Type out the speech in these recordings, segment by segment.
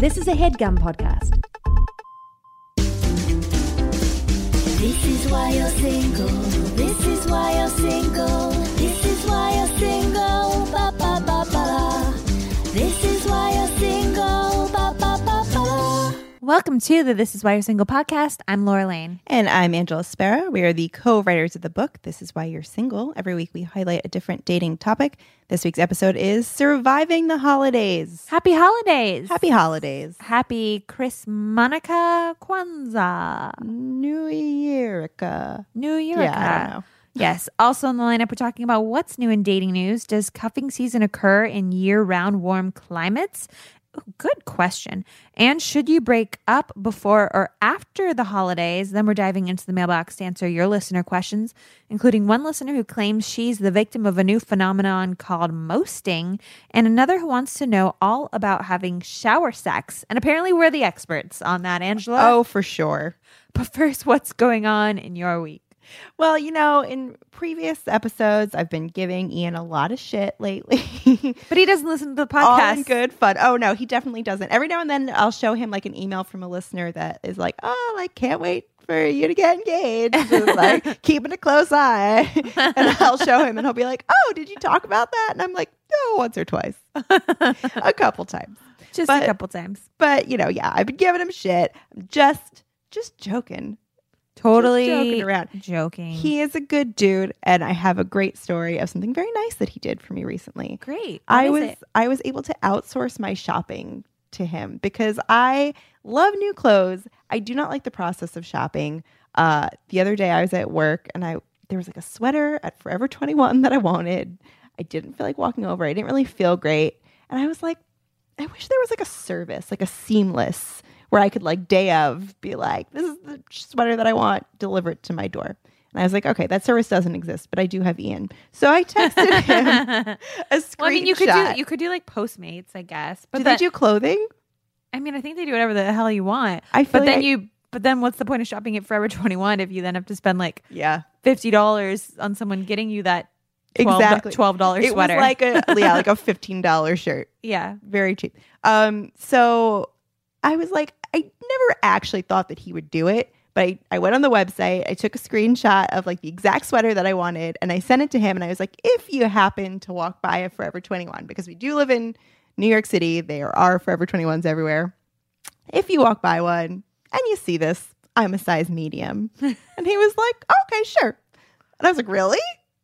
This is a headgum podcast. This is why you're single. This is why you're single. Welcome to the This Is Why You're Single podcast. I'm Laura Lane. And I'm Angela Spera. We are the co writers of the book, This Is Why You're Single. Every week we highlight a different dating topic. This week's episode is Surviving the Holidays. Happy holidays. Happy holidays. Happy Chris Monica Kwanzaa. New Yearica. New Year. Yeah, I don't know. Yes. Also on the lineup, we're talking about what's new in dating news. Does cuffing season occur in year round warm climates? Good question. And should you break up before or after the holidays? Then we're diving into the mailbox to answer your listener questions, including one listener who claims she's the victim of a new phenomenon called mosting, and another who wants to know all about having shower sex. And apparently, we're the experts on that, Angela. Oh, for sure. but first, what's going on in your week? Well, you know, in previous episodes, I've been giving Ian a lot of shit lately. But he doesn't listen to the podcast. good fun. Oh no, he definitely doesn't. Every now and then I'll show him like an email from a listener that is like, "Oh, like can't wait for you to get engaged." Just, like keeping a close eye. and I'll show him and he'll be like, "Oh, did you talk about that?" And I'm like, "No, once or twice." a couple times. Just But- a couple times. But, you know, yeah, I've been giving him shit. I'm just just joking. Totally joking around. Joking. He is a good dude and I have a great story of something very nice that he did for me recently. Great. I was it? I was able to outsource my shopping to him because I love new clothes. I do not like the process of shopping. Uh, the other day I was at work and I there was like a sweater at Forever 21 that I wanted. I didn't feel like walking over. I didn't really feel great. And I was like, I wish there was like a service, like a seamless where I could like day of be like, this is the sweater that I want, deliver it to my door. And I was like, okay, that service doesn't exist, but I do have Ian. So I texted him a screenshot. well, I mean, you could do you could do like Postmates, I guess. But do that- they do clothing? I mean, I think they do whatever the hell you want. I feel But then I- you. But then, what's the point of shopping at Forever Twenty One if you then have to spend like Yeah, fifty dollars on someone getting you that 12 exactly. twelve dollars It sweater? was like a yeah, like a fifteen dollar shirt, yeah, very cheap. Um, so I was like, I never actually thought that he would do it, but I, I went on the website, I took a screenshot of like the exact sweater that I wanted, and I sent it to him, and I was like, if you happen to walk by a Forever Twenty One, because we do live in New York City, there are Forever Twenty Ones everywhere. If you walk by one and you see this, I'm a size medium. and he was like, okay, sure. And I was like, really?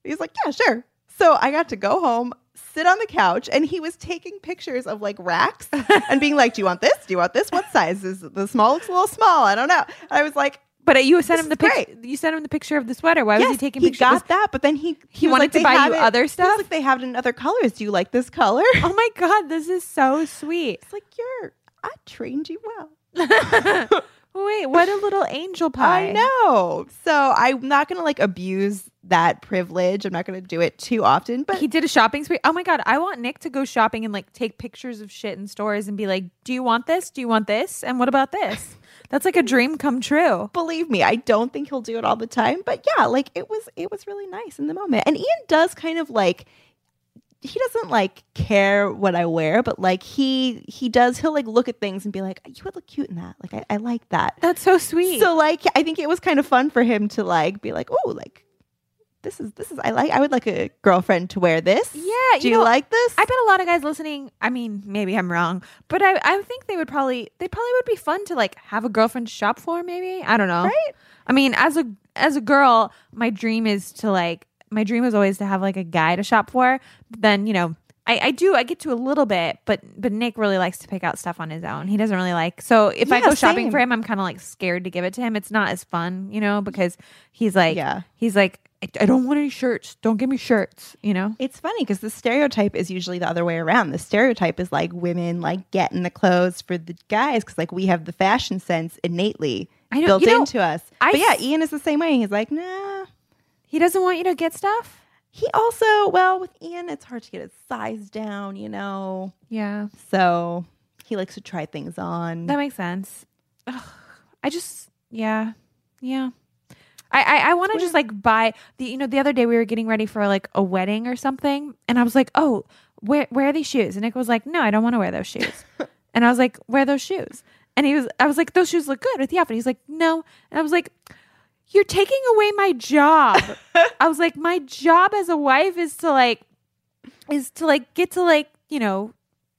He's like, yeah, sure. So I got to go home, sit on the couch, and he was taking pictures of like racks and being like, do you want this? Do you want this? What size is the small? Looks a little small. I don't know. I was like, but you sent This him the picture. You sent him the picture of the sweater. Why was he yes, taking he pictures? got that, but then he He was wanted like, to buy you it- other he was stuff? like they have it in other colors. Do you like this color? oh my god, this is so sweet. It's like you're. I trained you well. Wait, what a little angel pie! I know. So I'm not going to like abuse that privilege. I'm not going to do it too often, but He did a shopping spree. Oh my god, I want Nick to go shopping and like take pictures of shit in stores and be like, "Do you want this? Do you want this? And what about this?" That's like a dream come true. believe me, I don't think he'll do it all the time, but yeah, like it was it was really nice in the moment. And Ian does kind of like he doesn't like care what I wear, but like he he does he'll like look at things and be like, you would look cute in that. Like I, I like that. That's so sweet. So like I think it was kind of fun for him to like be like, oh, like this is this is I like I would like a girlfriend to wear this. Yeah, Do you you, know, like this? I bet a lot of guys listening. I mean, maybe I'm wrong, but I, I think they would probably they probably would be fun to like have a girlfriend shop for. Maybe I don't know. Right? I mean, as a as a girl, my dream is to like my dream is always to have like a guy to shop for. Then you know. I, I do I get to a little bit, but but Nick really likes to pick out stuff on his own. He doesn't really like so if I Yeah, go shopping same. for him, I'm kind of like scared to give it to him. It's not as fun, you know, because he's like Yeah. he's like I, I don't want any shirts. Don't give me shirts, you know. It's funny because the stereotype is usually the other way around. The stereotype is like women like getting the clothes for the guys because like we have the fashion sense innately I built you know, into us. I but yeah, Ian is the same way. He's like, nah. He doesn't want you to get stuff. He also, well, with Ian, it's hard to get his size down, you know. Yeah, So he likes to try things on. that makes sense. Ugh, I just, yeah, yeah. I I, I want to just like buy the you know the other day we were getting ready for like a wedding or something, and I was like, oh, where where are these shoes? And Nick was like, no, I don't want to wear those shoes. And I was like, "Wear those shoes." And he was, I was like, "Those shoes look good with the outfit." He's like, "No," and I was like. You're taking away my job. I was like, my job as a wife is to like, is to like get to like, you know,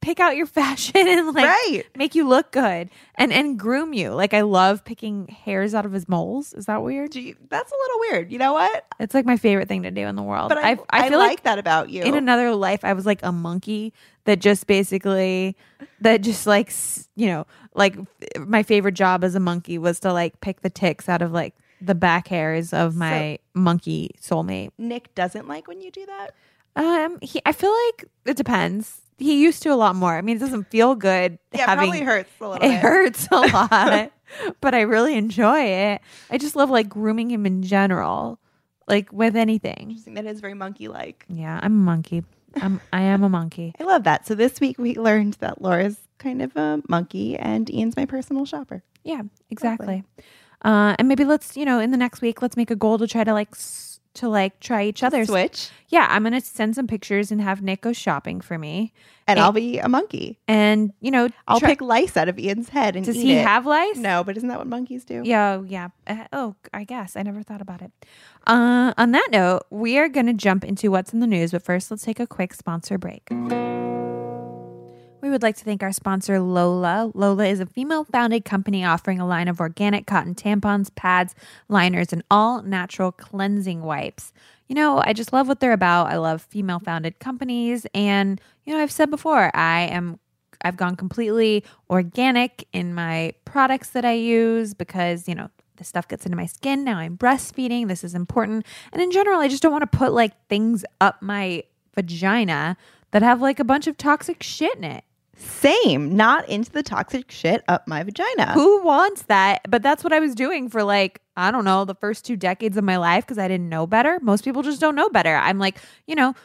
pick out your fashion and like right. make you look good and and groom you. Like I love picking hairs out of his moles. Is that weird? You- that's a little weird. You know what? It's like my favorite thing to do in the world. But I, I, feel like, like, that about you. in another life I was like a monkey that just basically that just like you know like my favorite job as a monkey was to like pick the ticks out of like the back hairs of my monkey soulmate. Nick doesn't like when you do that. Um, he I feel like it depends. He used to a lot more. I mean, it doesn't feel good Yeah, it having probably hurts a little it bit. hurts a lot, but I really enjoy it. I just love like grooming him in general, like with anything. Interesting. That is very monkey like. Yeah, I'm a monkey. I'm I am a monkey. I love that. So this week we learned that Laura's kind of a monkey and Ian's my personal shopper. Yeah, exactly. Uh, and maybe let's you know in the next week let's make a goal to try to like s- to like try each other's. Switch. Yeah, I'm gonna send some pictures and have Nick go shopping for me, And Eh. I'll be a monkey. and you know I'll try- pick lice out of Ian's head and Does he it. have lice? No, but isn't that what monkeys do? Yeah, yeah. Uh, oh, I guess I never thought about it. Uh, on that note, we are going to jump into what's in the news, but first, let's take a quick sponsor break. We would like to thank our sponsor, Lola. Lola is a female founded company offering a line of organic cotton tampons, pads, liners, and all natural cleansing wipes. You know, I just love what they're about. I love female founded companies. And, you know, I've said before, I am I've gone completely organic in my products that I use because, you know, the stuff gets into my skin. Now I'm breastfeeding. This is important. And in general, I just don't want to put like things up my vagina that have like a bunch of toxic shit in it. Same. Not into the toxic shit up my vagina. Who wants that? But that's what I was doing for like, I don't know, the first two decades of my life because I didn't know better. Most people just don't know better. I'm like, you know,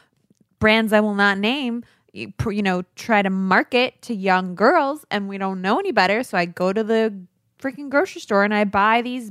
brands I will not name, you know, try to market to young girls and we don't know any better. So I go to the freaking grocery store and I buy these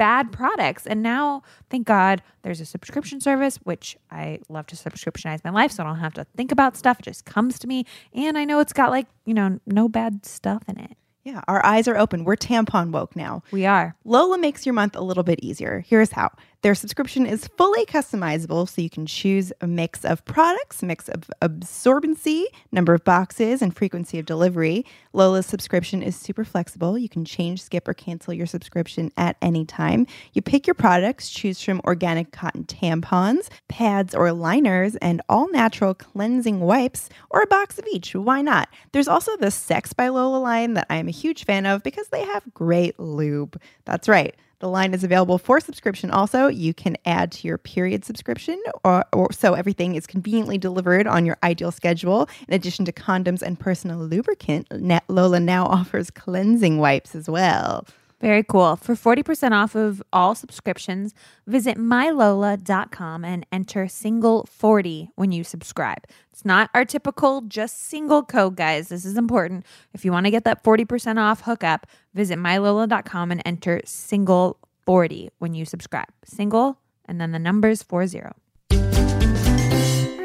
bad products. And now, thank God, there's a subscription service, which I love to subscriptionize my life so I don't have to think about stuff. It just comes to me. And I know it's got like, you know, no bad stuff in it. Yeah, our eyes are open. We're tampon woke now. We are. Lola makes your month a little bit easier. Here's how. Their subscription is fully customizable, so you can choose a mix of products, mix of absorbency, number of boxes, and frequency of delivery. Lola's subscription is super flexible. You can change, skip, or cancel your subscription at any time. You pick your products, choose from organic cotton tampons, pads or liners, and all natural cleansing wipes, or a box of each. Why not? There's also the Sex by Lola line that I am a huge fan of because they have great lube. That's right. The line is available for subscription also. You can add to your period subscription, or, or so everything is conveniently delivered on your ideal schedule. In addition to condoms and personal lubricant, Lola now offers cleansing wipes as well. Very cool. For 40% off of all subscriptions, visit mylola.com and enter single 40 when you subscribe. It's not our typical just single code, guys. This is important. If you want to get that 40% off hookup, visit mylola.com and enter single 40 when you subscribe. Single and then the numbers 40.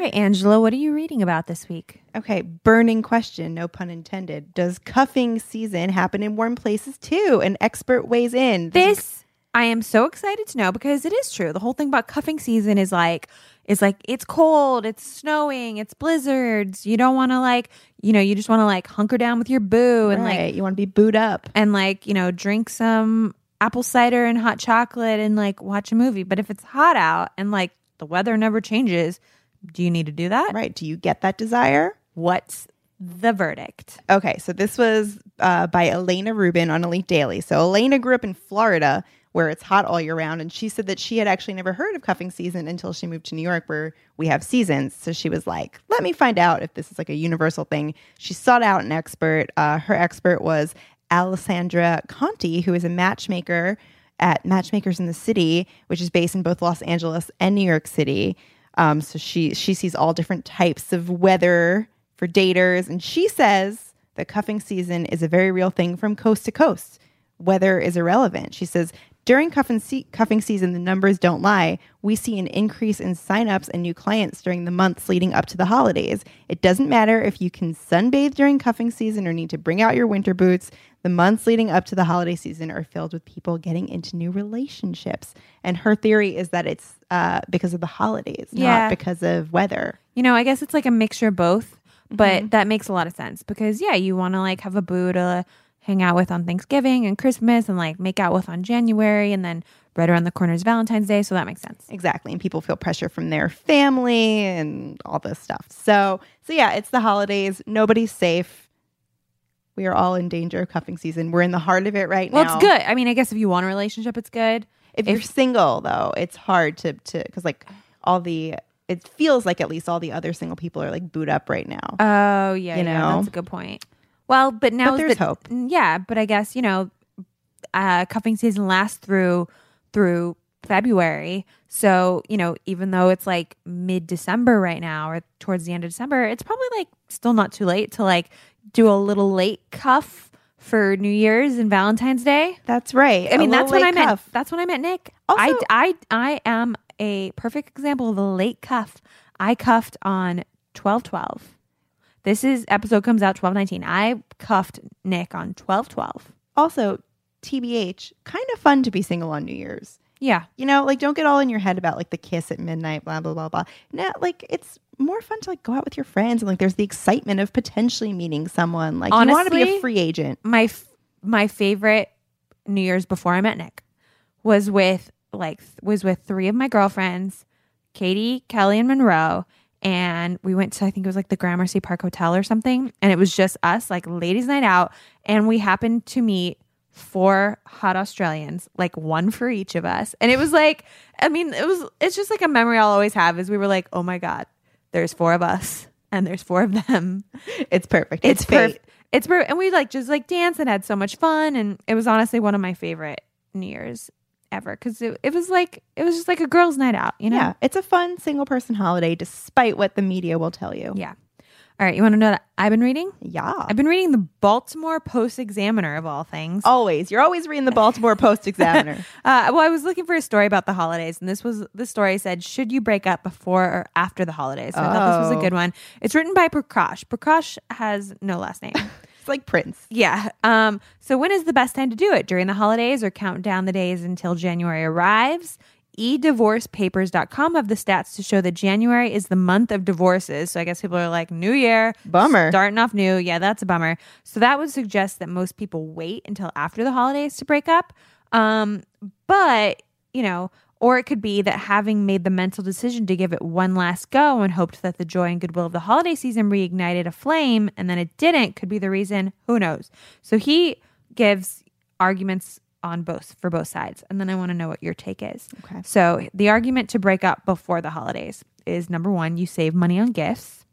Right, Angela, what are you reading about this week? Okay, burning question, no pun intended. Does cuffing season happen in warm places too? An expert weighs in. This I am so excited to know because it is true. The whole thing about cuffing season is like is like it's cold, it's snowing, it's blizzards. You don't want to like, you know, you just want to like hunker down with your boo and right, like you want to be booed up. and like, you know, drink some apple cider and hot chocolate and like watch a movie. But if it's hot out and like the weather never changes, do you need to do that? Right? Do you get that desire? What's the verdict? Okay, so this was uh, by Elena Rubin on Elite Daily. So Elena grew up in Florida where it's hot all year round, and she said that she had actually never heard of cuffing season until she moved to New York where we have seasons. So she was like, let me find out if this is like a universal thing. She sought out an expert. Uh, her expert was Alessandra Conti, who is a matchmaker at Matchmakers in the City, which is based in both Los Angeles and New York City. Um, so she she sees all different types of weather for daters, and she says that cuffing season is a very real thing from coast to coast. Weather is irrelevant. She says During cuffing, se- cuffing season, the numbers don't lie. We see an increase in signups and new clients during the months leading up to the holidays. It doesn't matter if you can sunbathe during cuffing season or need to bring out your winter boots. The months leading up to the holiday season are filled with people getting into new relationships. And her theory is that it's uh, because of the holidays, Yeah. not because of weather. You know, I guess it's like a mixture of both, but Mm-hmm. that makes a lot of sense because yeah, you want to like have a boo to hang out with on Thanksgiving and Christmas and like make out with on January and then right around the corner is Valentine's Day, so that makes sense. Exactly. And people feel pressure from their family and all this stuff. So, so yeah, it's the holidays. Nobody's safe. We are all in danger of cuffing season. We're in the heart of it right Well, now. Well, it's good. I mean, I guess if you want a relationship, it's good. If, you're single though, it's hard to to cuz like all the it feels like at least all the other single people are like boot up right now. Oh, yeah, You yeah, know? that's a good point. Well, but now But there's the- hope. Yeah, but I guess you know, uh, cuffing season lasts through through February. So you know, even though it's like mid December right now or towards the end of December, it's probably like still not too late to like do a little late cuff for New Year's and Valentine's Day. That's right. I mean, that's what I cuff. That's what I meant, Nick. Also- I, I, I am a perfect example of a late cuff. I cuffed on twelve twelve. This is episode comes out twelve nineteen. I cuffed Nick on twelve twelve. Also, TBH, kind of fun to be single on New Year's. Yeah, You know, like don't get all in your head about like the kiss at midnight, blah blah blah blah. Now, like it's more fun to like go out with your friends and like there's the excitement of potentially meeting someone. Like you want to be a free agent. my f- my favorite New Year's before I met Nick was with like th- was with three of my girlfriends, Katie, Kelly, and Monroe. And we went to I think it was like the Gramercy Park Hotel or something, and it was just us, like ladies' night out, and we happened to meet four hot Australians, like one for each of us. And it was like, I mean, it was it's just like a memory I'll always have is we were like, oh my God, there's four of us and there's four of them. It's perfect. It's, It's, perfect. It's perfect. And we like just like danced and had so much fun. And it was honestly one of my favorite New Year's ever because it, it was like, it was just like a girls' night out, you know? Yeah, it's a fun single person holiday, despite what the media will tell you. Yeah. All right. You want to know what I've been reading? Yeah. I've been reading the Baltimore Post Examiner of all things. Always. You're always reading the Baltimore Post Examiner. Uh, well, I was looking for a story about the holidays, and this was the story said, "Should you break up before or after the holidays?" So I thought this was a Oh. good one. It's written by Prakash. Prakash has no last name. it's like Prince. yeah. Um. So when is the best time to do it? During the holidays, or count down the days until January arrives? edivorcepapers.com have the stats to show that January is the month of divorces. So I guess people are like, New Year, Bummer. starting off new. Yeah, that's a bummer. So that would suggest that most people wait until after the holidays to break up. Um, but, you know, or it could be that having made the mental decision to give it one last go and hoped that the joy and goodwill of the holiday season reignited a flame and then it didn't could be the reason. Who knows? So he gives arguments on both for both sides. And then I want to know what your take is. Okay. So the argument to break up before the holidays is number one, you save money on gifts.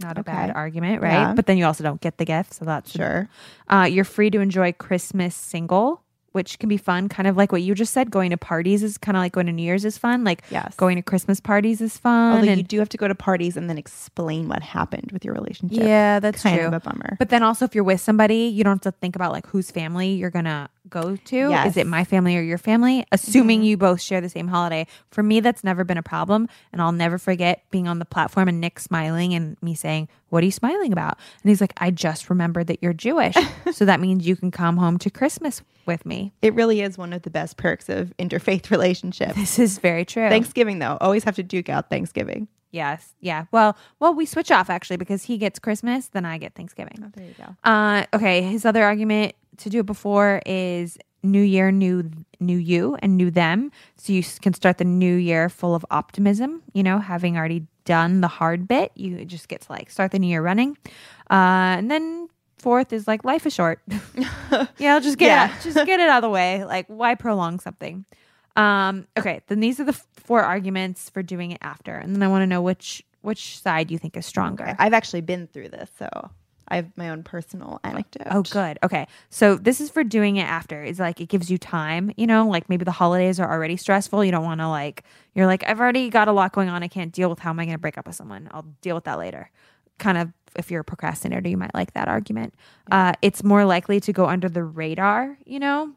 Not a Okay. bad argument, right? Yeah. But then you also don't get the gift, so that's Sure. Uh, you're free to enjoy Christmas single, which can be fun. Kind of like what you just said. Going to parties is kind of like going to New Year's is fun. Like Yes. going to Christmas parties is fun. Although you do have to go to parties and then explain what happened with your relationship. yeah, that's kind true. of a bummer. But then also, if you're with somebody, you don't have to think about like whose family you're gonna go to. Yes. Mm-hmm. Is it my family or your family? Assuming you both share the same holiday. For me, that's never been a problem, and I'll never forget being on the platform and Nick smiling and me saying, "What are you smiling about?" And he's like, "I just remembered that you're Jewish, so that means you can come home to Christmas with me." it really is one of the best perks of interfaith relationships. This is very true. Thanksgiving though, always have to duke out Thanksgiving. Yes. Yeah. Well, well, we switch off actually because he gets Christmas, then I get Thanksgiving. there you go. Uh, okay. His other argument to do it before is new year, new, new you and new them. So you can start the new year full of optimism, you know, having already done the hard bit, you just get to like start the new year running. Uh, and then fourth is like life is short. yeah. I'll just get, Yeah. it, just get it out of the way. Like why prolong something? Um, okay. Then these are the four arguments for doing it after. And then I want to know which, which side you think is stronger. I've actually been through this, so I have my own personal anecdote. Oh, good. Okay. So this is for doing it after. It's like it gives you time, you know, like maybe the holidays are already stressful. You don't want to like, you're like, I've already got a lot going on. I can't deal with how am I going to break up with someone? I'll deal with that later. Kind of, if you're a procrastinator, you might like that argument. Uh, it's more likely to go under the radar, you know?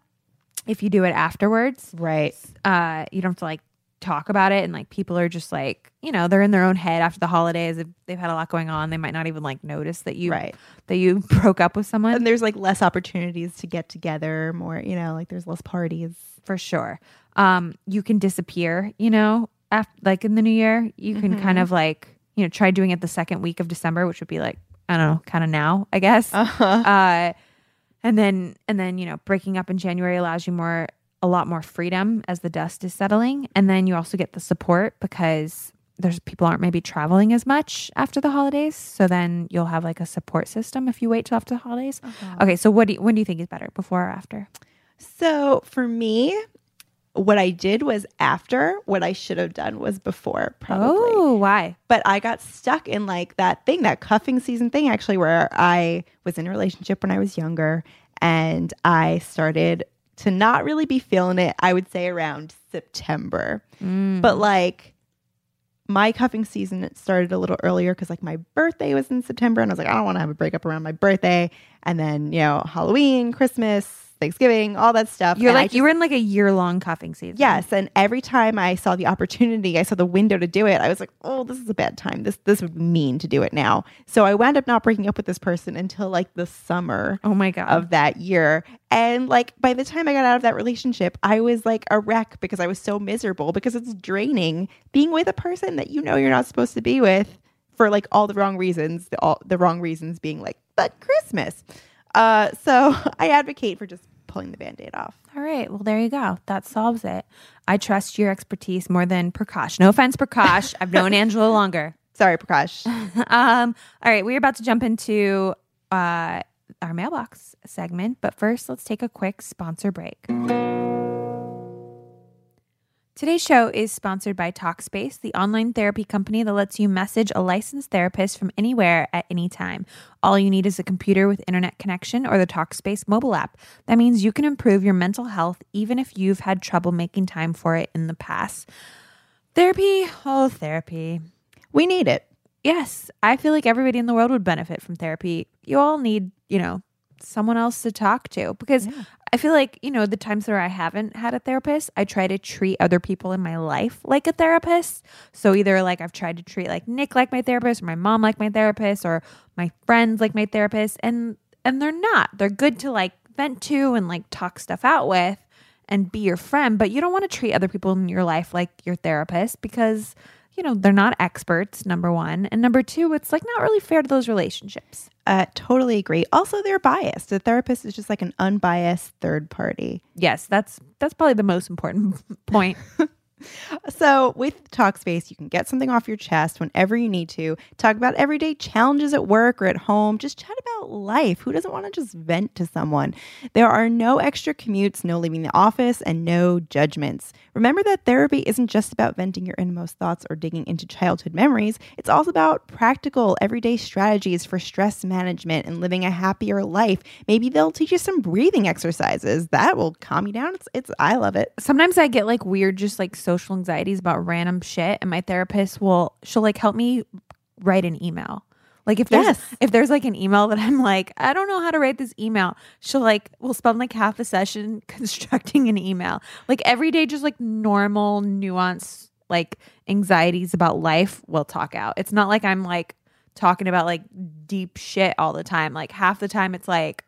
if you do it afterwards, Right. uh, you don't have to like talk about it. And like people are just like, you know, they're in their own head after the holidays. If they've had a lot going on, they might not even like notice that you Right. that you broke up with someone. And there's like less opportunities to get together, more, you know, like there's less parties. for sure. Um, you can disappear, you know, after, like in the new year, you can kind of like, you know, try doing it the second week of December, which would be like, I don't know, kind of now, I guess. Uh-huh. Uh, and then, and then, you know, breaking up in January allows you more, a lot more freedom as the dust is settling. And then you also get the support because there's people aren't maybe traveling as much after the holidays. So then you'll have like a support system if you wait till after the holidays. Uh-huh. Okay. So what do you, when do you think is better, before or after? So for me, what I did was after. What I should have done was before, probably. Oh, why? But I got stuck in like that thing, that cuffing season thing, actually, where I was in a relationship when I was younger and I started to not really be feeling it, I would say around September. Mm. But like my cuffing season it started a little earlier because like my birthday was in September and I was like, I don't want to have a breakup around my birthday. And then, you know, Halloween, Christmas, Thanksgiving, all that stuff. You're And like you were in like a year long cuffing season. Yes, and every time I saw the opportunity, I saw the window to do it. I was like, "Oh, this is a bad time. This this would mean to do it now." So I wound up not breaking up with this person until like the summer Oh my god. of that year. And like by the time I got out of that relationship, I was like a wreck because I was so miserable because it's draining being with a person that you know you're not supposed to be with for like all the wrong reasons. The all the wrong reasons being like, "But Christmas." Uh, so I advocate for just pulling the band-aid off. All right. Well, there you go. That solves it. I trust your expertise more than Prakash. No offense, Prakash. I've known Angela longer. Sorry, Prakash. Um, all right, we're about to jump into uh, our mailbox segment, but first, let's take a quick sponsor break. Today's show is sponsored by Talkspace, the online therapy company that lets you message a licensed therapist from anywhere at any time. All you need is a computer with internet connection or the Talkspace mobile app. That means you can improve your mental health even if you've had trouble making time for it in the past. Therapy, oh, therapy. We need it. Yes, I feel like everybody in the world would benefit from therapy. You all need, you know, someone else to talk to because I feel like, you know, the times where I haven't had a therapist, I try to treat other people in my life like a therapist. So either like I've tried to treat like Nick like my therapist or my mom like my therapist or my friends like my therapist and and they're not. They're good to like vent to and like talk stuff out with and be your friend, but you don't want to treat other people in your life like your therapist because you know, they're not experts, number one. And number two, it's like not really fair to those relationships. Uh, totally agree. Also, they're biased. The therapist is just like an unbiased third party. Yes, that's that's probably the most important point. So, with Talkspace, you can get something off your chest whenever you need to. Talk about everyday challenges at work or at home. Just chat about life. Who doesn't want to just vent to someone? There are no extra commutes, no leaving the office, and no judgments. Remember that therapy isn't just about venting your innermost thoughts or digging into childhood memories. It's also about practical, everyday strategies for stress management and living a happier life. Maybe they'll teach you some breathing exercises that will calm you down. It's, it's I love it. Sometimes I get like weird, just like social anxieties about random shit, and my therapist will she'll like help me write an email. Like if there's Yes. if there's like an email that I'm like I don't know how to write this email, she'll like we'll spend like half a session constructing an email. Like every day, just like normal nuance like anxieties about life we'll talk out. It's not like I'm like talking about like deep shit all the time. Like half the time it's like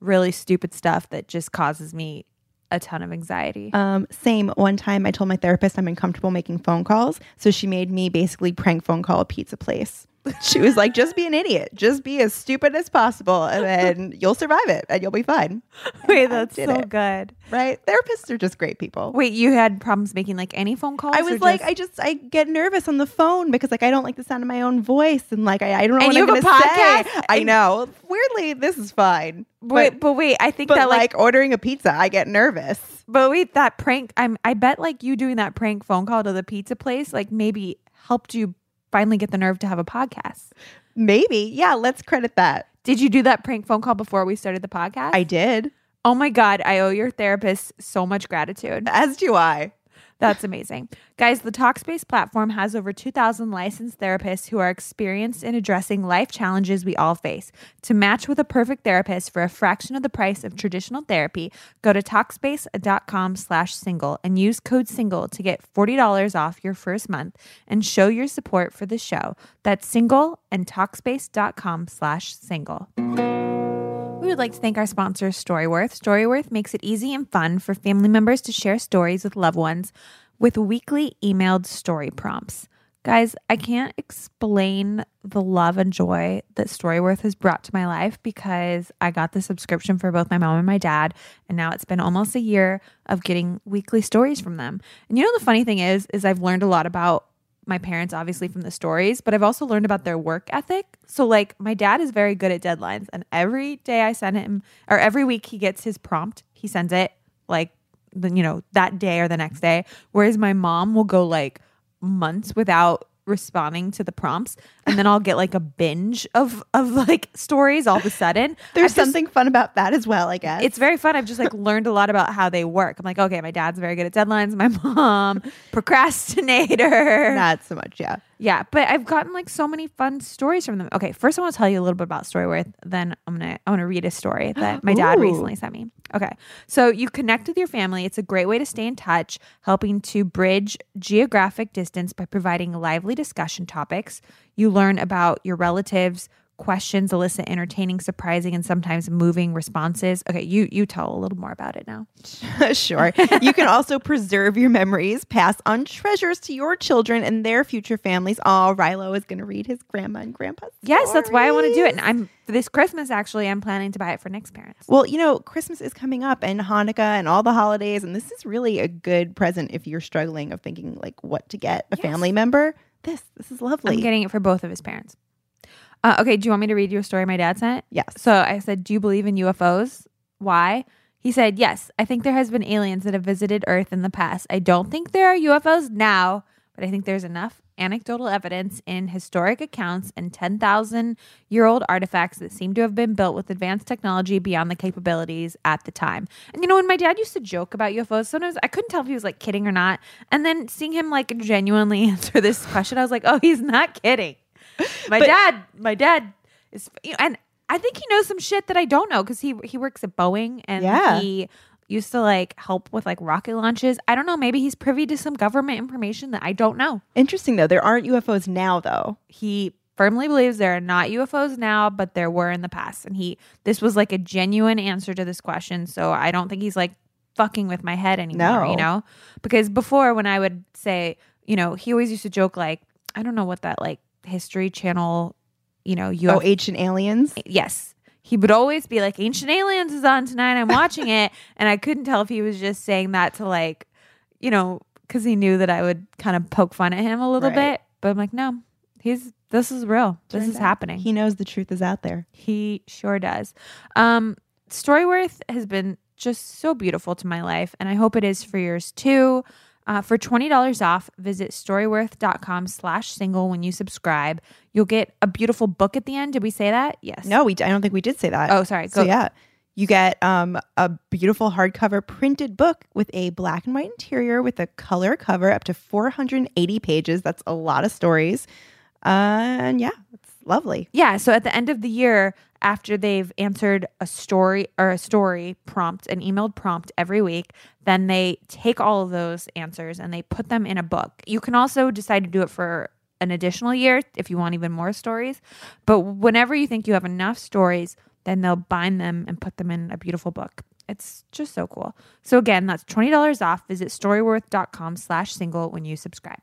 really stupid stuff that just causes me a ton of anxiety. Um, same. One time I told my therapist I'm uncomfortable making phone calls. So she made me basically prank phone call a pizza place. She was like, just be an idiot. Just be as stupid as possible. And then you'll survive it and you'll be fine. Wait, I that's so it. good. Right? Therapists are just great people. Wait, you had problems making like any phone calls? I was like, just- I just I get nervous on the phone because like I don't like the sound of my own voice and like I, I don't know And what you I'm have gonna a say. podcast? I know. Weirdly, this is fine. wait, but, but wait, I think that like, like, ordering a pizza, I get nervous. but wait, that prank. I'm. I bet like you doing that prank phone call to the pizza place, like maybe helped you finally get the nerve to have a podcast. Maybe. Yeah, let's credit that. Did you do that prank phone call before we started the podcast? I did. Oh my god, I owe your therapist so much gratitude. As do I. That's amazing. Guys, the Talkspace platform has over 2,000 licensed therapists who are experienced in addressing life challenges we all face. To match with a perfect therapist for a fraction of the price of traditional therapy, go to Talkspace.com slash single and use code single to get $40 off your first month and show your support for the show. That's single and Talkspace.com slash single. We would like to thank our sponsor, Storyworth. Storyworth makes it easy and fun for family members to share stories with loved ones with weekly emailed story prompts. Guys, I can't explain the love and joy that Storyworth has brought to my life because I got the subscription for both my mom and my dad, and now it's been almost a year of getting weekly stories from them. And you know the funny thing is is I've learned a lot about my parents obviously from the stories, but I've also learned about their work ethic. So like my dad is very good at deadlines and every day I send him or every week he gets his prompt, he sends it like you know that day or the next day, whereas my mom will go like months without responding to the prompts and then I'll get like a binge of of like stories all of a sudden. There's just- something fun about that as well, I guess. it's very fun. I've just like learned a lot about how they work. I'm like, okay, my dad's very good at deadlines. My mom, procrastinator. not so much, yeah. Yeah, but I've gotten like so many fun stories from them. Okay, first I want to tell you a little bit about Storyworth. Then I'm gonna I want to read a story that my dad Ooh. recently sent me. Okay, so you connect with your family. It's a great way to stay in touch, helping to bridge geographic distance by providing lively discussion topics. You learn about your relatives. Questions elicit entertaining, surprising, and sometimes moving responses. Okay, you you tell a little more about it now. sure. You can also preserve your memories, pass on treasures to your children and their future families. Oh, Rilo is going to read his grandma and grandpa. Yes, that's why I want to do it. And. I'm this Christmas actually. I'm planning to buy it for Nick's parents. Well, you know, Christmas is coming up and Hanukkah and all the holidays, and this is really a good present if you're struggling of thinking like what to get a Yes. family member. This this is lovely. I'm getting it for both of his parents. Uh, okay, do you want me to read you a story my dad sent? yes. So I said, Do you believe in UFOs? Why? He said, Yes, I think there has been aliens that have visited Earth in the past. I don't think there are UFOs now, but I think there's enough anecdotal evidence in historic accounts and 10,000 year old artifacts that seem to have been built with advanced technology beyond the capabilities at the time. And you know, when my dad used to joke about UFOs, sometimes I couldn't tell if he was like kidding or not. And then seeing him like genuinely answer this question, I was like, Oh, he's not kidding. My But- dad, my dad is, you know, and I think he knows some shit that I don't know because he he works at Boeing and Yeah. he used to like help with like rocket launches. I don't know. Maybe he's privy to some government information that I don't know. Interesting though. There aren't UFOs now though. He firmly believes there are not UFOs now, but there were in the past, and he this was like a genuine answer to this question. So I don't think he's like fucking with my head anymore. No. You know, because before when I would say, you know, he always used to joke like, I don't know what that like History Channel, you know, UFO Oh, ancient aliens. yes he would always be like ancient aliens is on tonight i'm watching it and i couldn't tell if he was just saying that to like you know because he knew that i would kind of poke fun at him a little Right. bit but i'm like no he's this is real this Turns is out happening He knows the truth is out there. he sure does. Um, Storyworth has been just so beautiful to my life, and I hope it is for yours too. Uh, for $20 off, visit storyworth.com slash single when you subscribe. You'll get a beautiful book at the end. Did we say that? Yes. No, we. I don't think we did say that. Oh, sorry. So yeah, you get um, a beautiful hardcover printed book with a black and white interior with a color cover up to 480 pages. That's a lot of stories. Uh, and yeah, it's lovely. Yeah. So at the end of the year, after they've answered a story or a story prompt, an emailed prompt every week, then they take all of those answers and they put them in a book. You can also decide to do it for an additional year if you want even more stories. But whenever you think you have enough stories, then they'll bind them and put them in a beautiful book. It's just so cool. So again, that's $20 off. Visit storyworth.com slash single when you subscribe.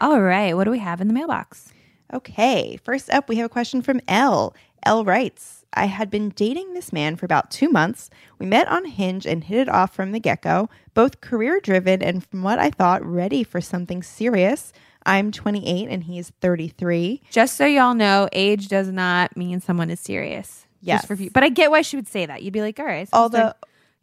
All right. What do we have in the mailbox? Okay, first up, we have a question from L. L writes I had been dating this man for about two months. We met on Hinge and hit it off from the get go, both career driven and from what I thought, ready for something serious. I'm 28 and he's 33. Just so y'all know, age does not mean someone is serious. Yes. Just for. But I get why she would say that. You'd be like, all right. so Although,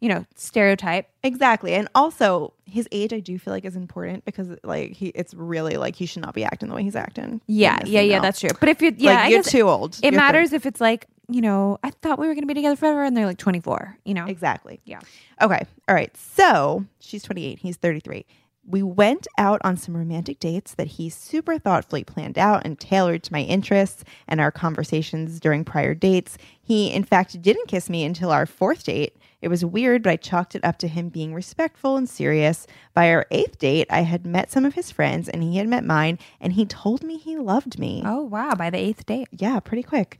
you know, stereotype. Exactly. And also his age I do feel like is important because like he it's really like he should not be acting the way he's acting. Yeah, yeah, yeah, that's true. But if you're, yeah, like you're too old. it You're matters if it's like, you know, I thought we were going to be together forever and they're like 24, you know? Exactly. Yeah. Okay. All right. So she's 28. He's 33. We went out on some romantic dates that he super thoughtfully planned out and tailored to my interests and our conversations during prior dates. He, in fact, didn't kiss me until our fourth date. It was weird, but I chalked it up to him being respectful and serious. By our eighth date, I had met some of his friends and he had met mine, and he told me he loved me. Oh, wow. By the eighth date. Yeah, pretty quick.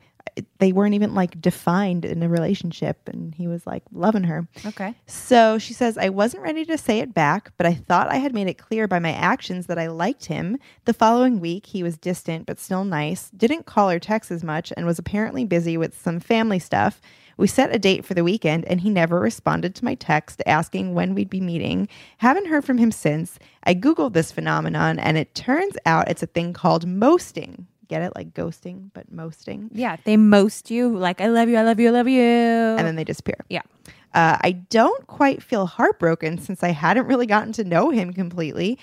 They weren't even like defined in a relationship, and he was like loving her. Okay. So she says, I wasn't ready to say it back, but I thought I had made it clear by my actions that I liked him. The following week, he was distant but still nice, didn't call or text as much, and was apparently busy with some family stuff. We set a date for the weekend, and he never responded to my text asking when we'd be meeting. Haven't heard from him since. I Googled this phenomenon, and it turns out it's a thing called mosting. Get it? Like ghosting, but mosting. Yeah. They most you like, I love you, I love you, I love you. And then they disappear. yeah. Uh, I don't quite feel heartbroken since I hadn't really gotten to know him completely,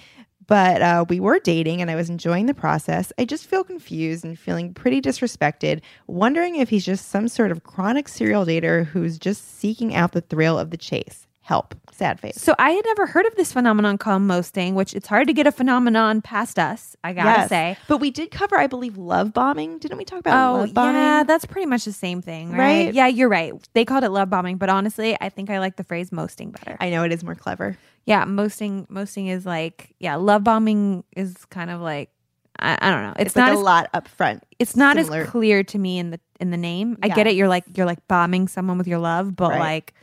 but uh, we were dating and I was enjoying the process. I just feel confused and feeling pretty disrespected, wondering if he's just some sort of chronic serial dater who's just seeking out the thrill of the chase. Help. Sad face. So I had never heard of this phenomenon called mosting, which it's hard to get a phenomenon past us, I gotta Yes. say. But we did cover, I believe, love bombing. Didn't we talk about Oh, love bombing? yeah, that's pretty much the same thing, right? Right? Yeah, you're right. They called it love bombing, but honestly, I think I like the phrase mosting better. I know it is more clever. yeah, mosting mosting is like, yeah, love bombing is kind of like I, I don't know. It's, It's, not like as, a lot up front. it's not similar. as clear to me in the in the name. I get it. You're like you're like bombing someone with your love, but Right. like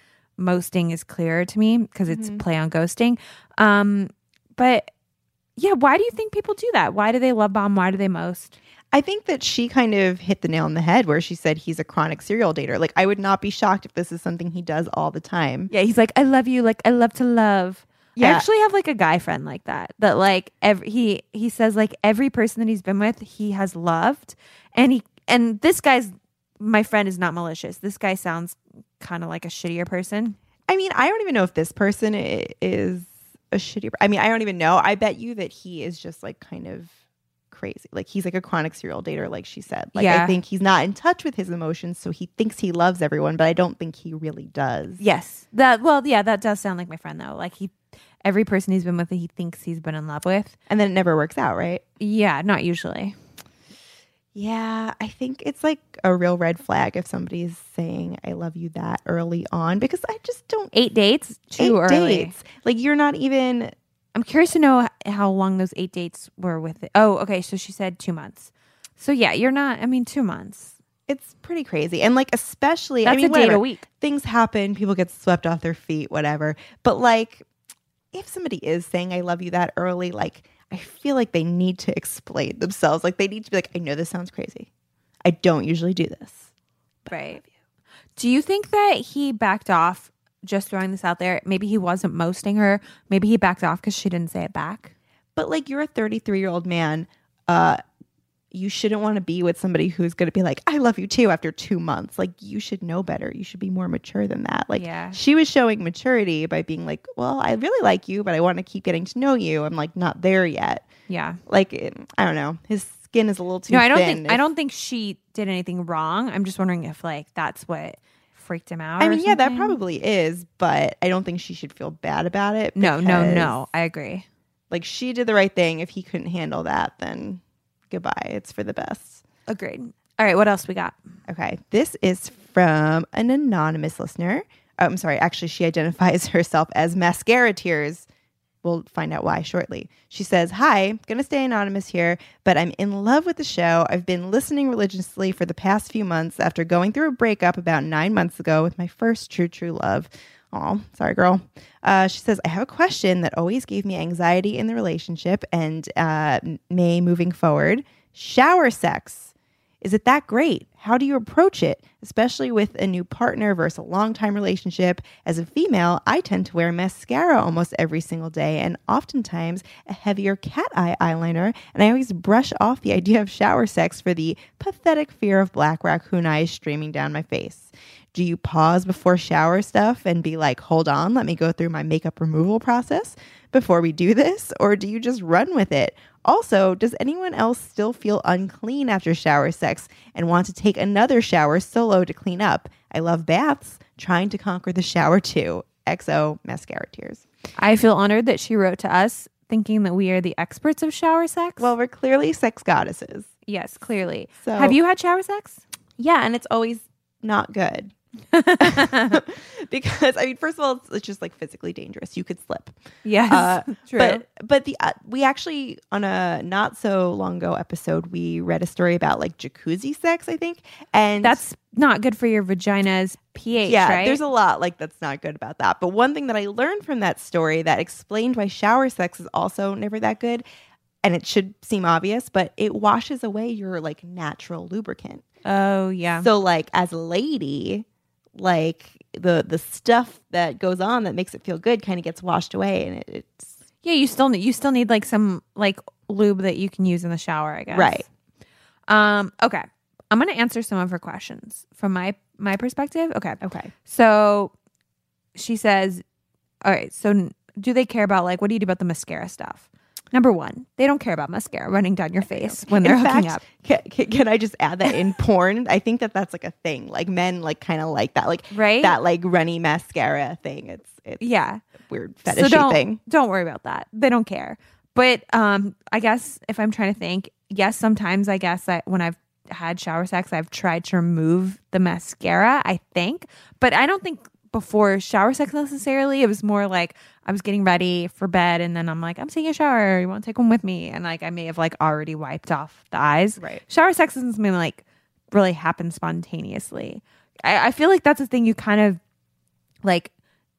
mosting is clearer to me because it's Mhm. play on ghosting. Um, but yeah, why do you think people do that? Why do they love bomb? Why do they most? I think that she kind of hit the nail on the head where she said he's a chronic serial dater. Like, I would not be shocked if this is something he does all the time. Yeah, he's like, I love you. Like, I love to love. I actually have like a guy friend like that. That like every he he says like every person that he's been with, he has loved, and he and this guy's my friend is not malicious. This guy sounds kind of like a shittier person. I mean, I don't even know if this person is a shitty. I mean, I don't even know. I bet you that he is just like kind of crazy. Like he's like a chronic serial dater, like she said. Like Yeah. I think he's not in touch with his emotions, so he thinks he loves everyone, but I don't think he really does. Yes, that well, yeah, that does sound like my friend though. Like he, every person he's been with, he thinks he's been in love with. And then it never works out, right? Yeah, not usually. Yeah, I think it's like a real red flag if somebody's saying I love you that early on because I just don't Eight dates, too eight early. dates. Like you're not even I'm curious to know how long those eight dates were with it. Oh, okay. So she said two months. So yeah, you're not. I mean, two months. it's pretty crazy. And like especially That's I mean a date a week. Things happen, people get swept off their feet, whatever. But like if somebody is saying I love you that early, like I feel like they need to explain themselves. Like they need to be like, I know this sounds crazy. I don't usually do this. Right. Do you think that he backed off? Just throwing this out there. Maybe he wasn't mosting her. Maybe he backed off because she didn't say it back. But like you're a 33 year old man, uh, you shouldn't want to be with somebody who's going to be like, I love you too after two months. Like you should know better. You should be more mature than that. Like Yeah. she was showing maturity by being like, well, I really like you, but I want to keep getting to know you. I'm like not there yet. Yeah. Like eh, I don't know. His skin is a little too No, I don't thin. think I don't think she did anything wrong. I'm just wondering if like that's what freaked him out. I mean, yeah, that probably is, but I don't think she should feel bad about it. No, no, no. I agree. Like she did the right thing. If he couldn't handle that, then goodbye. It's for the best. Agreed. All right, what else we got? Okay. This is from an anonymous listener. Oh, I'm sorry. Actually, she identifies herself as mascara tears. We'll find out why shortly. She says, Hi, gonna stay anonymous here, but I'm in love with the show. I've been listening religiously for the past few months after going through a breakup about nine months ago with my first true, true love. Oh, sorry, girl. Uh, she says, I have a question that always gave me anxiety in the relationship and uh, may moving forward. Shower sex. Is it that great? How do you approach it, especially with a new partner versus a long time relationship? As a female, I tend to wear mascara almost every single day and oftentimes a heavier cat eye eyeliner. And I always brush off the idea of shower sex for the pathetic fear of black raccoon eyes streaming down my face. Do you pause before shower stuff and be like, hold on, let me go through my makeup removal process before we do this? Or do you just run with it? Also, does anyone else still feel unclean after shower sex and want to take another shower solo to clean up? I love baths, trying to conquer the shower too. XO mascara tears. I feel honored that she wrote to us thinking that we are the experts of shower sex. Well, we're clearly sex goddesses. yes, clearly. So- Have you had shower sex? Yeah, and it's always not good. because I mean, first of all, it's, it's just like physically dangerous. You could slip. Yes. Uh, True. But but the uh, we actually on a not so long ago episode we read a story about like jacuzzi sex, I think, and That's not good for your vagina's pH, yeah, right? there's a lot like that's not good about that. But one thing that I learned from that story that explained why shower sex is also never that good, and it should seem obvious, but it washes away your like natural lubricant. oh, yeah. So like as a lady, like the the stuff that goes on that makes it feel good kind of gets washed away, and it, it's yeah, you still need you still need like some like lube that you can use in the shower, I guess. Right. Um, okay. I'm gonna answer some of her questions from my my perspective. Okay. okay. So she says, All right, so do they care about like what do you do about the mascara stuff? Number one, they don't care about mascara running down your face when they're in hooking fact, up. Can, can, I just add that in porn? I think that that's like a thing. Like men like kind of like that, like Right? that like runny mascara thing. It's it's Yeah. weird so fetishy don't, thing. Don't worry about that. They don't care. But um, I guess if I'm trying to think, yes, sometimes I guess I, when I've had shower sex, I've tried to remove the mascara. I think, but I don't think before shower sex necessarily. It was more like I was getting ready for bed, and then I'm like, I'm taking a shower. You want to take one with me? And like I may have like already wiped off the eyes. Right. Shower sex isn't something like really happens spontaneously. I, I feel like that's a thing you kind of like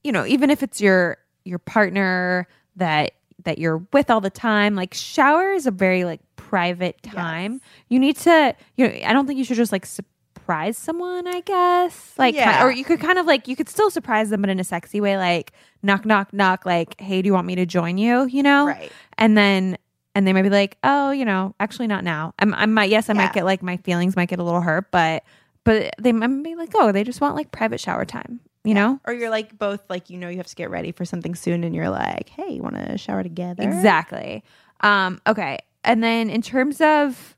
you know even if it's your your partner that that you're with all the time like shower is a very like private time you need to you know i don't think you should just like surprise someone i guess like Yeah. ki- or you could kind of like you could still surprise them but in a sexy way like knock knock knock like hey do you want me to join you you know Right. and then and they might be like oh you know actually not now i'm i might yes i Yeah. might get like my feelings might get a little hurt but but they might be like oh they just want like private shower time you know Or you're like both like you know you have to get ready for something soon, and you're like, hey, you want to shower together? exactly um okay and then in terms of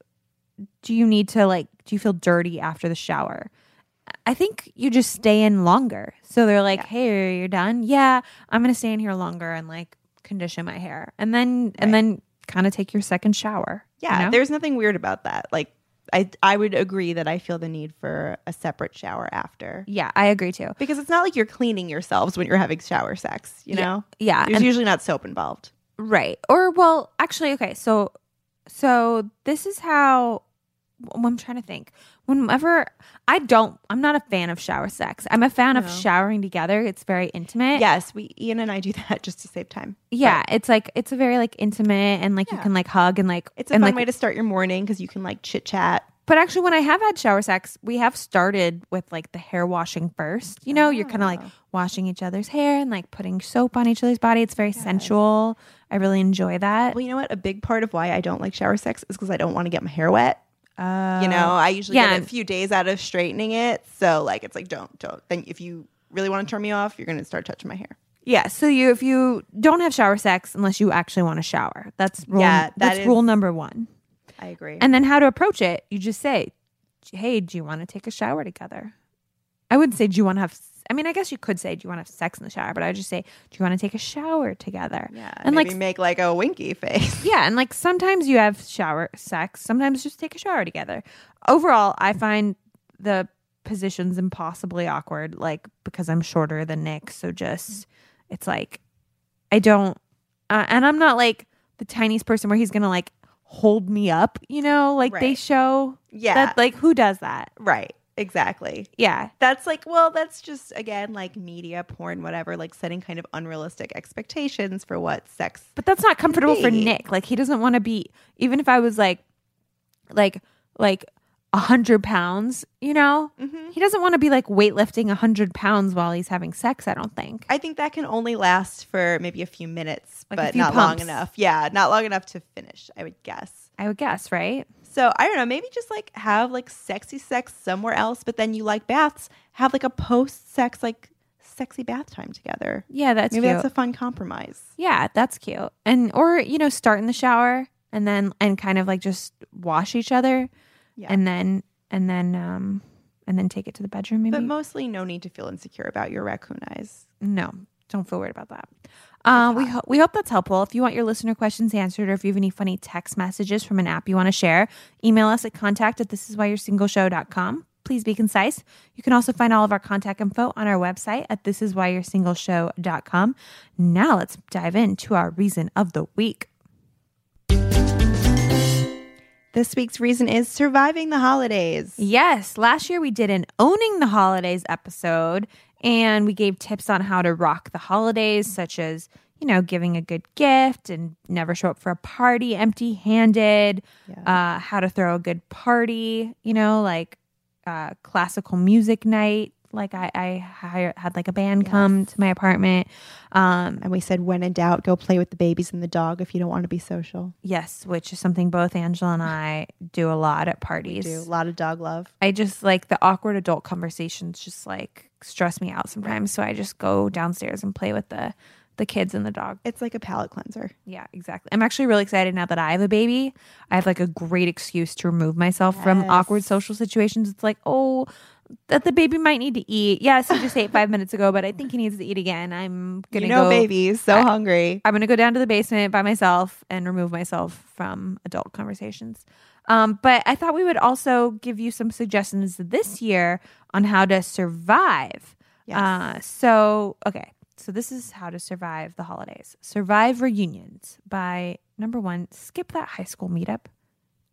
do you need to like do you feel dirty after the shower i think you just stay in longer so they're like Yeah. hey you're done yeah i'm gonna stay in here longer and like condition my hair and then Right. and then kind of take your second shower you Yeah, know? there's nothing weird about that. Like I I would agree that I feel the need for a separate shower after. yeah i agree too Because it's not like you're cleaning yourselves when you're having shower sex, you Yeah. know? yeah There's and- usually not soap involved. Right. Or well, actually, okay. So, so this is how I'm trying to think. Whenever I don't, I'm not a fan of shower sex. I'm a fan of showering together. It's very intimate. Yes, we Ian and I do that just to save time. Yeah. It's like it's a very like intimate and like you can like hug and like It's a fun like. way to start your morning because you can like chit chat. But actually, when I have had shower sex, we have started with like the hair washing first. You know, you're kind of like Oh. washing each other's hair and like putting soap on each other's body. It's very sensual. I really enjoy that. Well, you know what? A big part of why I don't like shower sex is because I don't want to get my hair wet. Uh, You know, I usually yeah. get a few days out of straightening it. So like it's like don't don't. Then if you really want to turn me off, you're gonna start touching my hair. Yeah, so you if you don't have shower sex unless you actually want to shower. That's rule, Yeah, that that's is- rule number 1. I agree. And then how to approach it, you just say, "Hey, do you want to take a shower together?" I wouldn't say do you want to have I mean, I guess you could say do you want to have sex in the shower, but I would just say, "Do you want to take a shower together?" yeah, and like make like a winky face. yeah, and like sometimes you have shower sex, sometimes just take a shower together. Overall, I find the positions impossibly awkward, like because I'm shorter than Nick. So just, it's like, I don't, uh, and I'm not like the tiniest person where he's gonna like hold me up, you know, like they show Yeah, that, like, who does that? right. Exactly. Yeah. That's like, well, that's just again like media, porn, whatever, like setting kind of unrealistic expectations for what sex. But that's not comfortable for. Nick. Like he doesn't want to be even if I was like like like a hundred pounds, you know? Mm-hmm. He doesn't want to be like weightlifting a hundred pounds while he's having sex, I don't think. I think that can only last for maybe a few minutes, Like but few not long enough. Yeah, not long enough to finish, I would guess. I would guess, right? So I don't know, maybe just like have like sexy sex somewhere else, but then you like baths, have like a post sex, like sexy bath time together. Yeah, that's maybe cute. that's a fun compromise. yeah, that's cute. And or, you know, start in the shower and then and kind of like just wash each other Yeah. and then and then um and then take it to the bedroom maybe. But mostly no need to feel insecure about your raccoon eyes. No, don't feel worried about that. Uh, we, ho- we hope that's helpful. If you want your listener questions answered or if you have any funny text messages from an app you want to share, email us at contact at this is why you're singleshow.com. Please be concise. You can also find all of our contact info on our website at this is why you're singleshow.com. Now let's dive into our reason of the week. This week's reason is surviving the holidays. Yes, last year we did an owning the holidays episode and we gave tips on how to rock the holidays, such as, you know, giving a good gift and never show up for a party empty handed, uh, how to throw a good party, you know, like uh, classical music night. Like I, I hired, had like a band come to my apartment. Um, And we said, when in doubt, go play with the babies and the dog if you don't want to be social. yes, which is something both Angela and I do a lot at parties. Do a lot of dog love. I just like the awkward adult conversations just like stress me out sometimes. So I just go downstairs and play with the the kids and the dog. It's like a palate cleanser. Yeah, exactly. I'm actually really excited now that I have a baby. I have like a great excuse to remove myself from awkward social situations. It's like, oh, that the baby might need to eat. Yes, he just ate five minutes ago, but I think he needs to eat again. I'm gonna You know, go. babies so I- hungry. I'm gonna go down to the basement by myself and remove myself from adult conversations. Um, but I thought we would also give you some suggestions this year on how to survive. Yes. Uh, so okay, so this is how to survive the holidays. Survive reunions by number one, skip that high school meetup.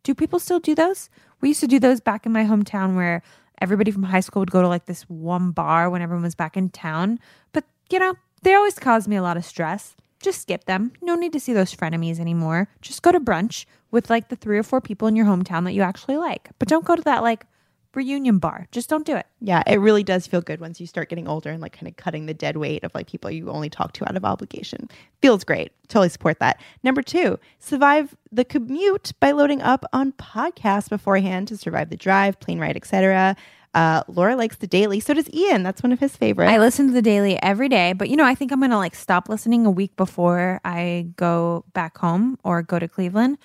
Do people still do those? We used to do those back in my hometown where everybody from high school would go to like this one bar when everyone was back in town. But, you know, they always caused me a lot of stress. Just skip them. No need to see those frenemies anymore. Just go to brunch with like the three or four people in your hometown that you actually like. But don't go to that like reunion bar. Just don't do it. Yeah, it really does feel good once you start getting older and like kind of cutting the dead weight of like people you only talk to out of obligation. Feels great. Totally support that. Number two, survive the commute by loading up on podcasts beforehand to survive the drive, plane ride, etc. Uh, Laura likes the daily. So does Ian. That's one of his favorites. I listen to the daily every day, but you know, I think I'm gonna like stop listening a week before I go back home or go to Cleveland,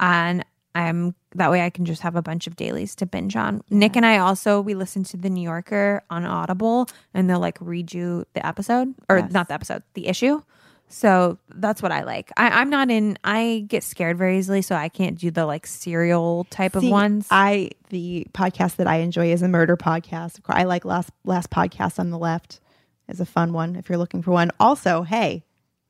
and I'm that way I can just have a bunch of dailies to binge on. Nick and I also we listen to the New Yorker on Audible, and they'll like read you the episode or Yes. not the episode, the issue. So that's what I like. I, I'm not in. I get scared very easily, so I can't do the like serial type See, of ones. I the podcast that I enjoy is a murder podcast. I like last last podcast on the left is a fun one if you're looking for one. Also, hey,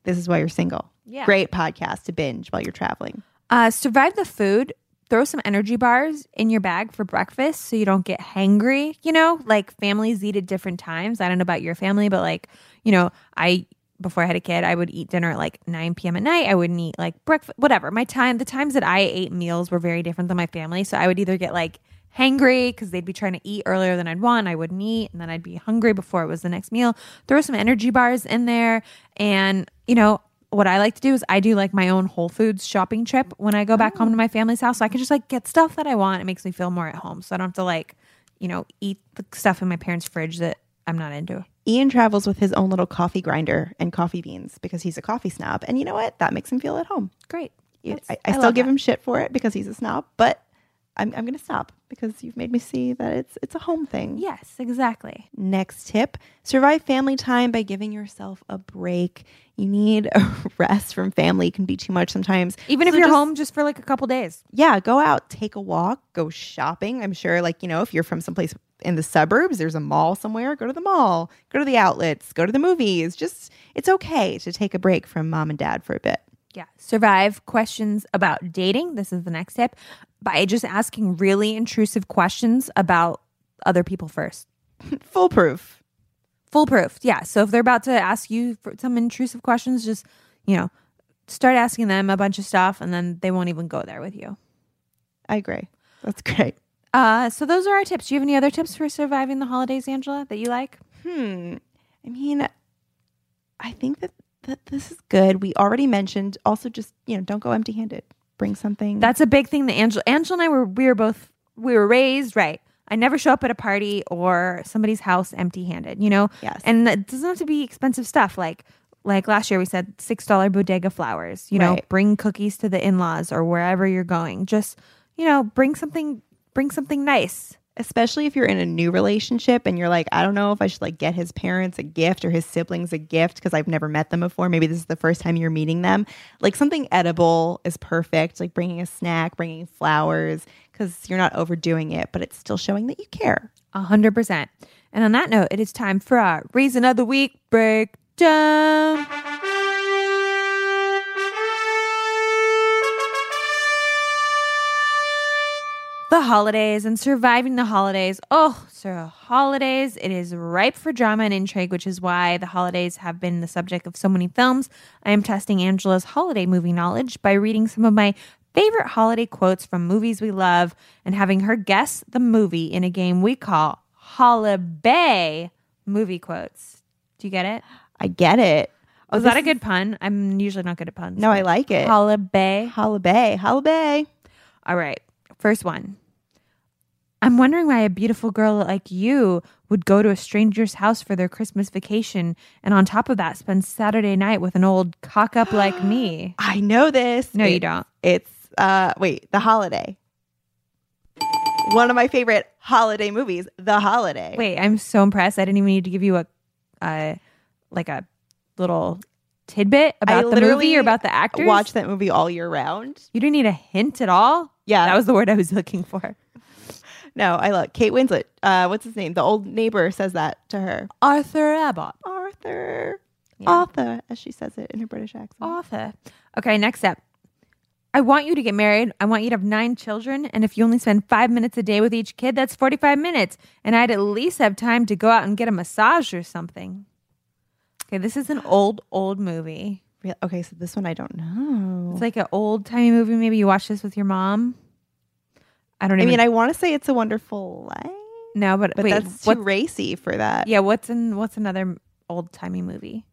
this is why you're single. Yeah. Great podcast to binge while you're traveling. Uh, survive the food. Throw some energy bars in your bag for breakfast so you don't get hangry. You know, like families eat at different times. I don't know about your family, but like, you know, I, before I had a kid, I would eat dinner at like 9 p.m. at night. I wouldn't eat like breakfast, whatever. My time, the times that I ate meals were very different than my family. So I would either get like hangry because they'd be trying to eat earlier than I'd want. I wouldn't eat. And then I'd be hungry before it was the next meal. Throw some energy bars in there. And, you know, what I like to do is I do like my own Whole Foods shopping trip when I go back home to my family's house. So I can just like get stuff that I want. It makes me feel more at home. So I don't have to like, you know, eat the stuff in my parents' fridge that I'm not into. Ian travels with his own little coffee grinder and coffee beans because he's a coffee snob. And you know what? That makes him feel at home. Great. I, That's- I still give that. him shit for it because he's a snob, but I'm, I'm going to stop because you've made me see that it's it's a home thing. Yes, exactly. Next tip survive family time by giving yourself a break. You need a rest from family, it can be too much sometimes. Even if you're just- home just for like a couple days. yeah, go out, take a walk, go shopping. I'm sure, like, you know, if you're from someplace in the suburbs, there's a mall somewhere, go to the mall, go to the outlets, go to the movies. Just, it's okay to take a break from mom and dad for a bit. Yeah. Survive questions about dating. This is the next tip by just asking really intrusive questions about other people first. Foolproof. Foolproof. Yeah. So if they're about to ask you for some intrusive questions, just, you know, start asking them a bunch of stuff and then they won't even go there with you. I agree. That's great. Uh, so those are our tips. Do you have any other tips for surviving the holidays, Angela, that you like? Hmm. I mean, I think that, that this is good. We already mentioned also just, you know, don't go empty handed. Bring something. That's a big thing that Angela, Angela and I were, we were both, we were raised right. I never show up at a party or somebody's house empty handed, you know? Yes. And it doesn't have to be expensive stuff. Like, like last year we said $6 bodega flowers, you know, Right. bring cookies to the in-laws or wherever you're going. Just, you know, bring something, bring something nice. Especially if you're in a new relationship and you're like, I don't know if I should like get his parents a gift or his siblings a gift because I've never met them before. Maybe this is the first time you're meeting them. Like something edible is perfect. Like bringing a snack, bringing flowers because you're not overdoing it, but it's still showing that you care. A hundred percent. And on that note, it is time for our reason of the week breakdown. The holidays and surviving the holidays. Oh, so holidays. It is ripe for drama and intrigue, which is why the holidays have been the subject of so many films. I am testing Angela's holiday movie knowledge by reading some of my favorite holiday quotes from movies we love and having her guess the movie in a game we call Holiday Movie Quotes. Do you get it? I get it. Oh, Was that a good pun? I'm usually not good at puns. No, I like it. Holiday. Holiday. Holiday. All right. First one. I'm wondering why a beautiful girl like you would go to a stranger's house for their Christmas vacation and on top of that spend Saturday night with an old cock up like me. I know this. No, you don't. It's uh wait, The Holiday. One of my favorite holiday movies, The Holiday. Wait, I'm so impressed. I didn't even need to give you a uh like a little tidbit I about the movie or about the actors. Watch that movie all year round. You didn't need a hint at all? Yeah. That was the word I was looking for. No, I love Kate Winslet. Uh, what's his name? The old neighbor says that to her. Arthur Abbott. Arthur. Yeah. Arthur, as she says it in her British accent. Arthur. Okay, next up. I want you to get married. I want you to have nine children. And if you only spend five minutes a day with each kid, that's 45 minutes. And I'd at least have time to go out and get a massage or something. Okay, this is an old, old movie. Okay, so this one I don't know. It's like an old timey movie. Maybe you watch this with your mom. I don't know. I even mean, I want to say it's a wonderful life, No, but, but wait, that's too what, racy for that. yeah, what's in what's another old timey movie?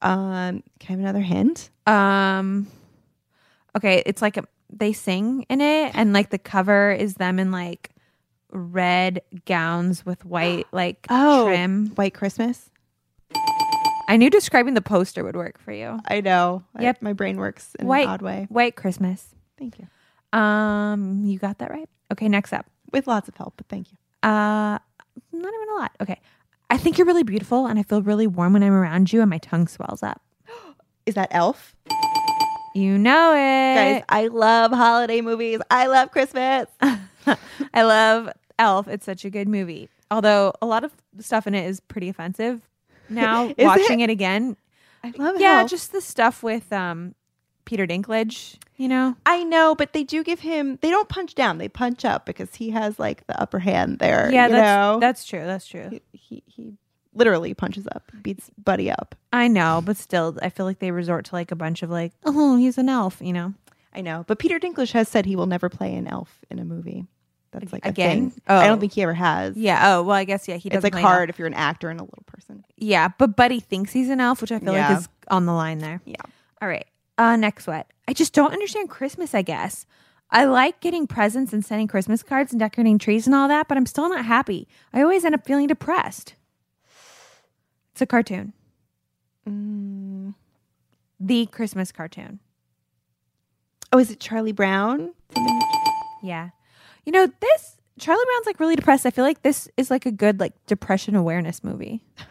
Um, can I have another hint? Um, okay, it's like a, they sing in it, and like the cover is them in like red gowns with white like Oh. trim. White Christmas. I knew describing the poster would work for you. I know. I- Yep. my brain works in White an odd way. White Christmas. Thank you. Um, you got that right. Okay, next up. With lots of help, but thank you. Uh, not even a lot. Okay, I think you're really beautiful, and I feel really warm when I'm around you, and my tongue swells up. Is that Elf? You know it, Guys, I love holiday movies. I love Christmas. I love Elf. It's such a good movie. Although a lot of stuff in it is pretty offensive. Now watching it? it? again, I love it. yeah, Elf. just the stuff with um Peter Dinklage. You know, I know, but they do give him. They don't punch down. They punch up because he has like the upper hand there. yeah, you that's know? that's true. That's true. he, he he literally punches up, beats Buddy up. I know, but still, I feel like they resort to like a bunch of like, oh, he's an elf. You know, I know, but Peter Dinklage has said he will never play an elf in a movie. That's like a Again? thing. I Oh. don't think he ever has. yeah. Oh, well, I guess yeah. He does it's like hard if you're an actor and a little person. Yeah, but Buddy thinks he's an elf, which I feel Yeah. like is on the line there. Yeah. All right. Uh, next what? I just don't understand Christmas, I guess. I like getting presents and sending Christmas cards and decorating trees and all that, but I'm still not happy. I always end up feeling depressed. It's a cartoon. Mm. The Christmas cartoon. Oh, is it Charlie Brown? Yeah. You know, this Charlie Brown's like really depressed. I feel like this is like a good like depression awareness movie.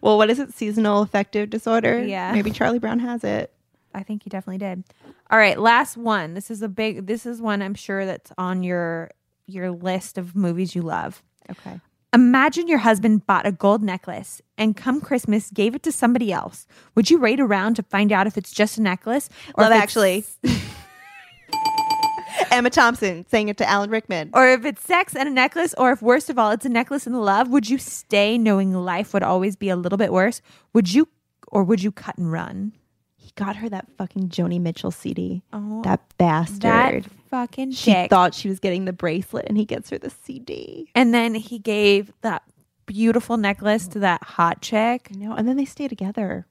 Well, what is it? Seasonal affective disorder. Yeah. maybe Charlie Brown has it. I think he definitely did. All right, last one. This is a big this is one I'm sure that's on your your list of movies you love. Okay. Imagine your husband bought a gold necklace and come Christmas gave it to somebody else. Would you raid around to find out if it's just a necklace Love Actually. Emma Thompson saying it to Alan Rickman. or if it's sex and a necklace or if worst of all it's a necklace and love, would you stay knowing life would always be a little bit worse? Would you or would you cut and run? Got her that fucking Joni Mitchell CD. Oh, that bastard. that fucking She dick. thought she was getting the bracelet, and he gets her the CD. and then he gave that beautiful necklace to that hot chick. Know, and then they stay together.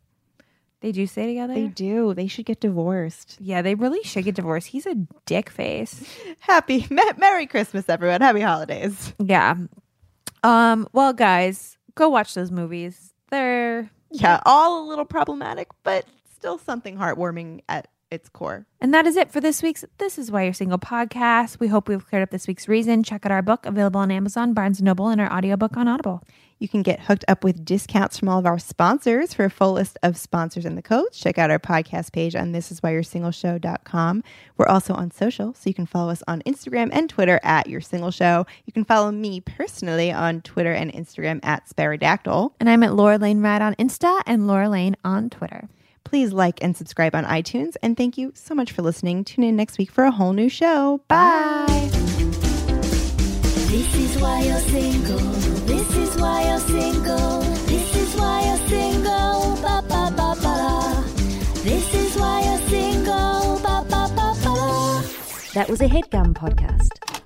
They do stay together. They do. They should get divorced. yeah, they really should get divorced. He's a dick face. Happy Me- Merry Christmas, everyone. Happy holidays. Yeah. Um. Well, guys, go watch those movies. They're Yeah, all a little problematic, but still something heartwarming at its core. And that is it for this week's This Is Why You're Single podcast. We hope we've cleared up this week's reason. Check out our book available on Amazon, Barnes & Noble, and our audiobook on Audible. You can get hooked up with discounts from all of our sponsors. For a full list of sponsors and the codes, check out our podcast page on thisiswhyyoursingleshow.com. We're also on social, so you can follow us on Instagram and Twitter at Your Single Show. You can follow me personally on Twitter and Instagram at Sparadactyl. And I'm at Laura Lane Rad on Insta and Laura Lane on Twitter. Please like and subscribe on iTunes. And thank you so much for listening. Tune in next week for a whole new show. Bye. This is why you're single. This is why you're single. This is why you're single. Ba ba ba ba. This is why you're single. Ba ba ba ba. That was a headgum podcast.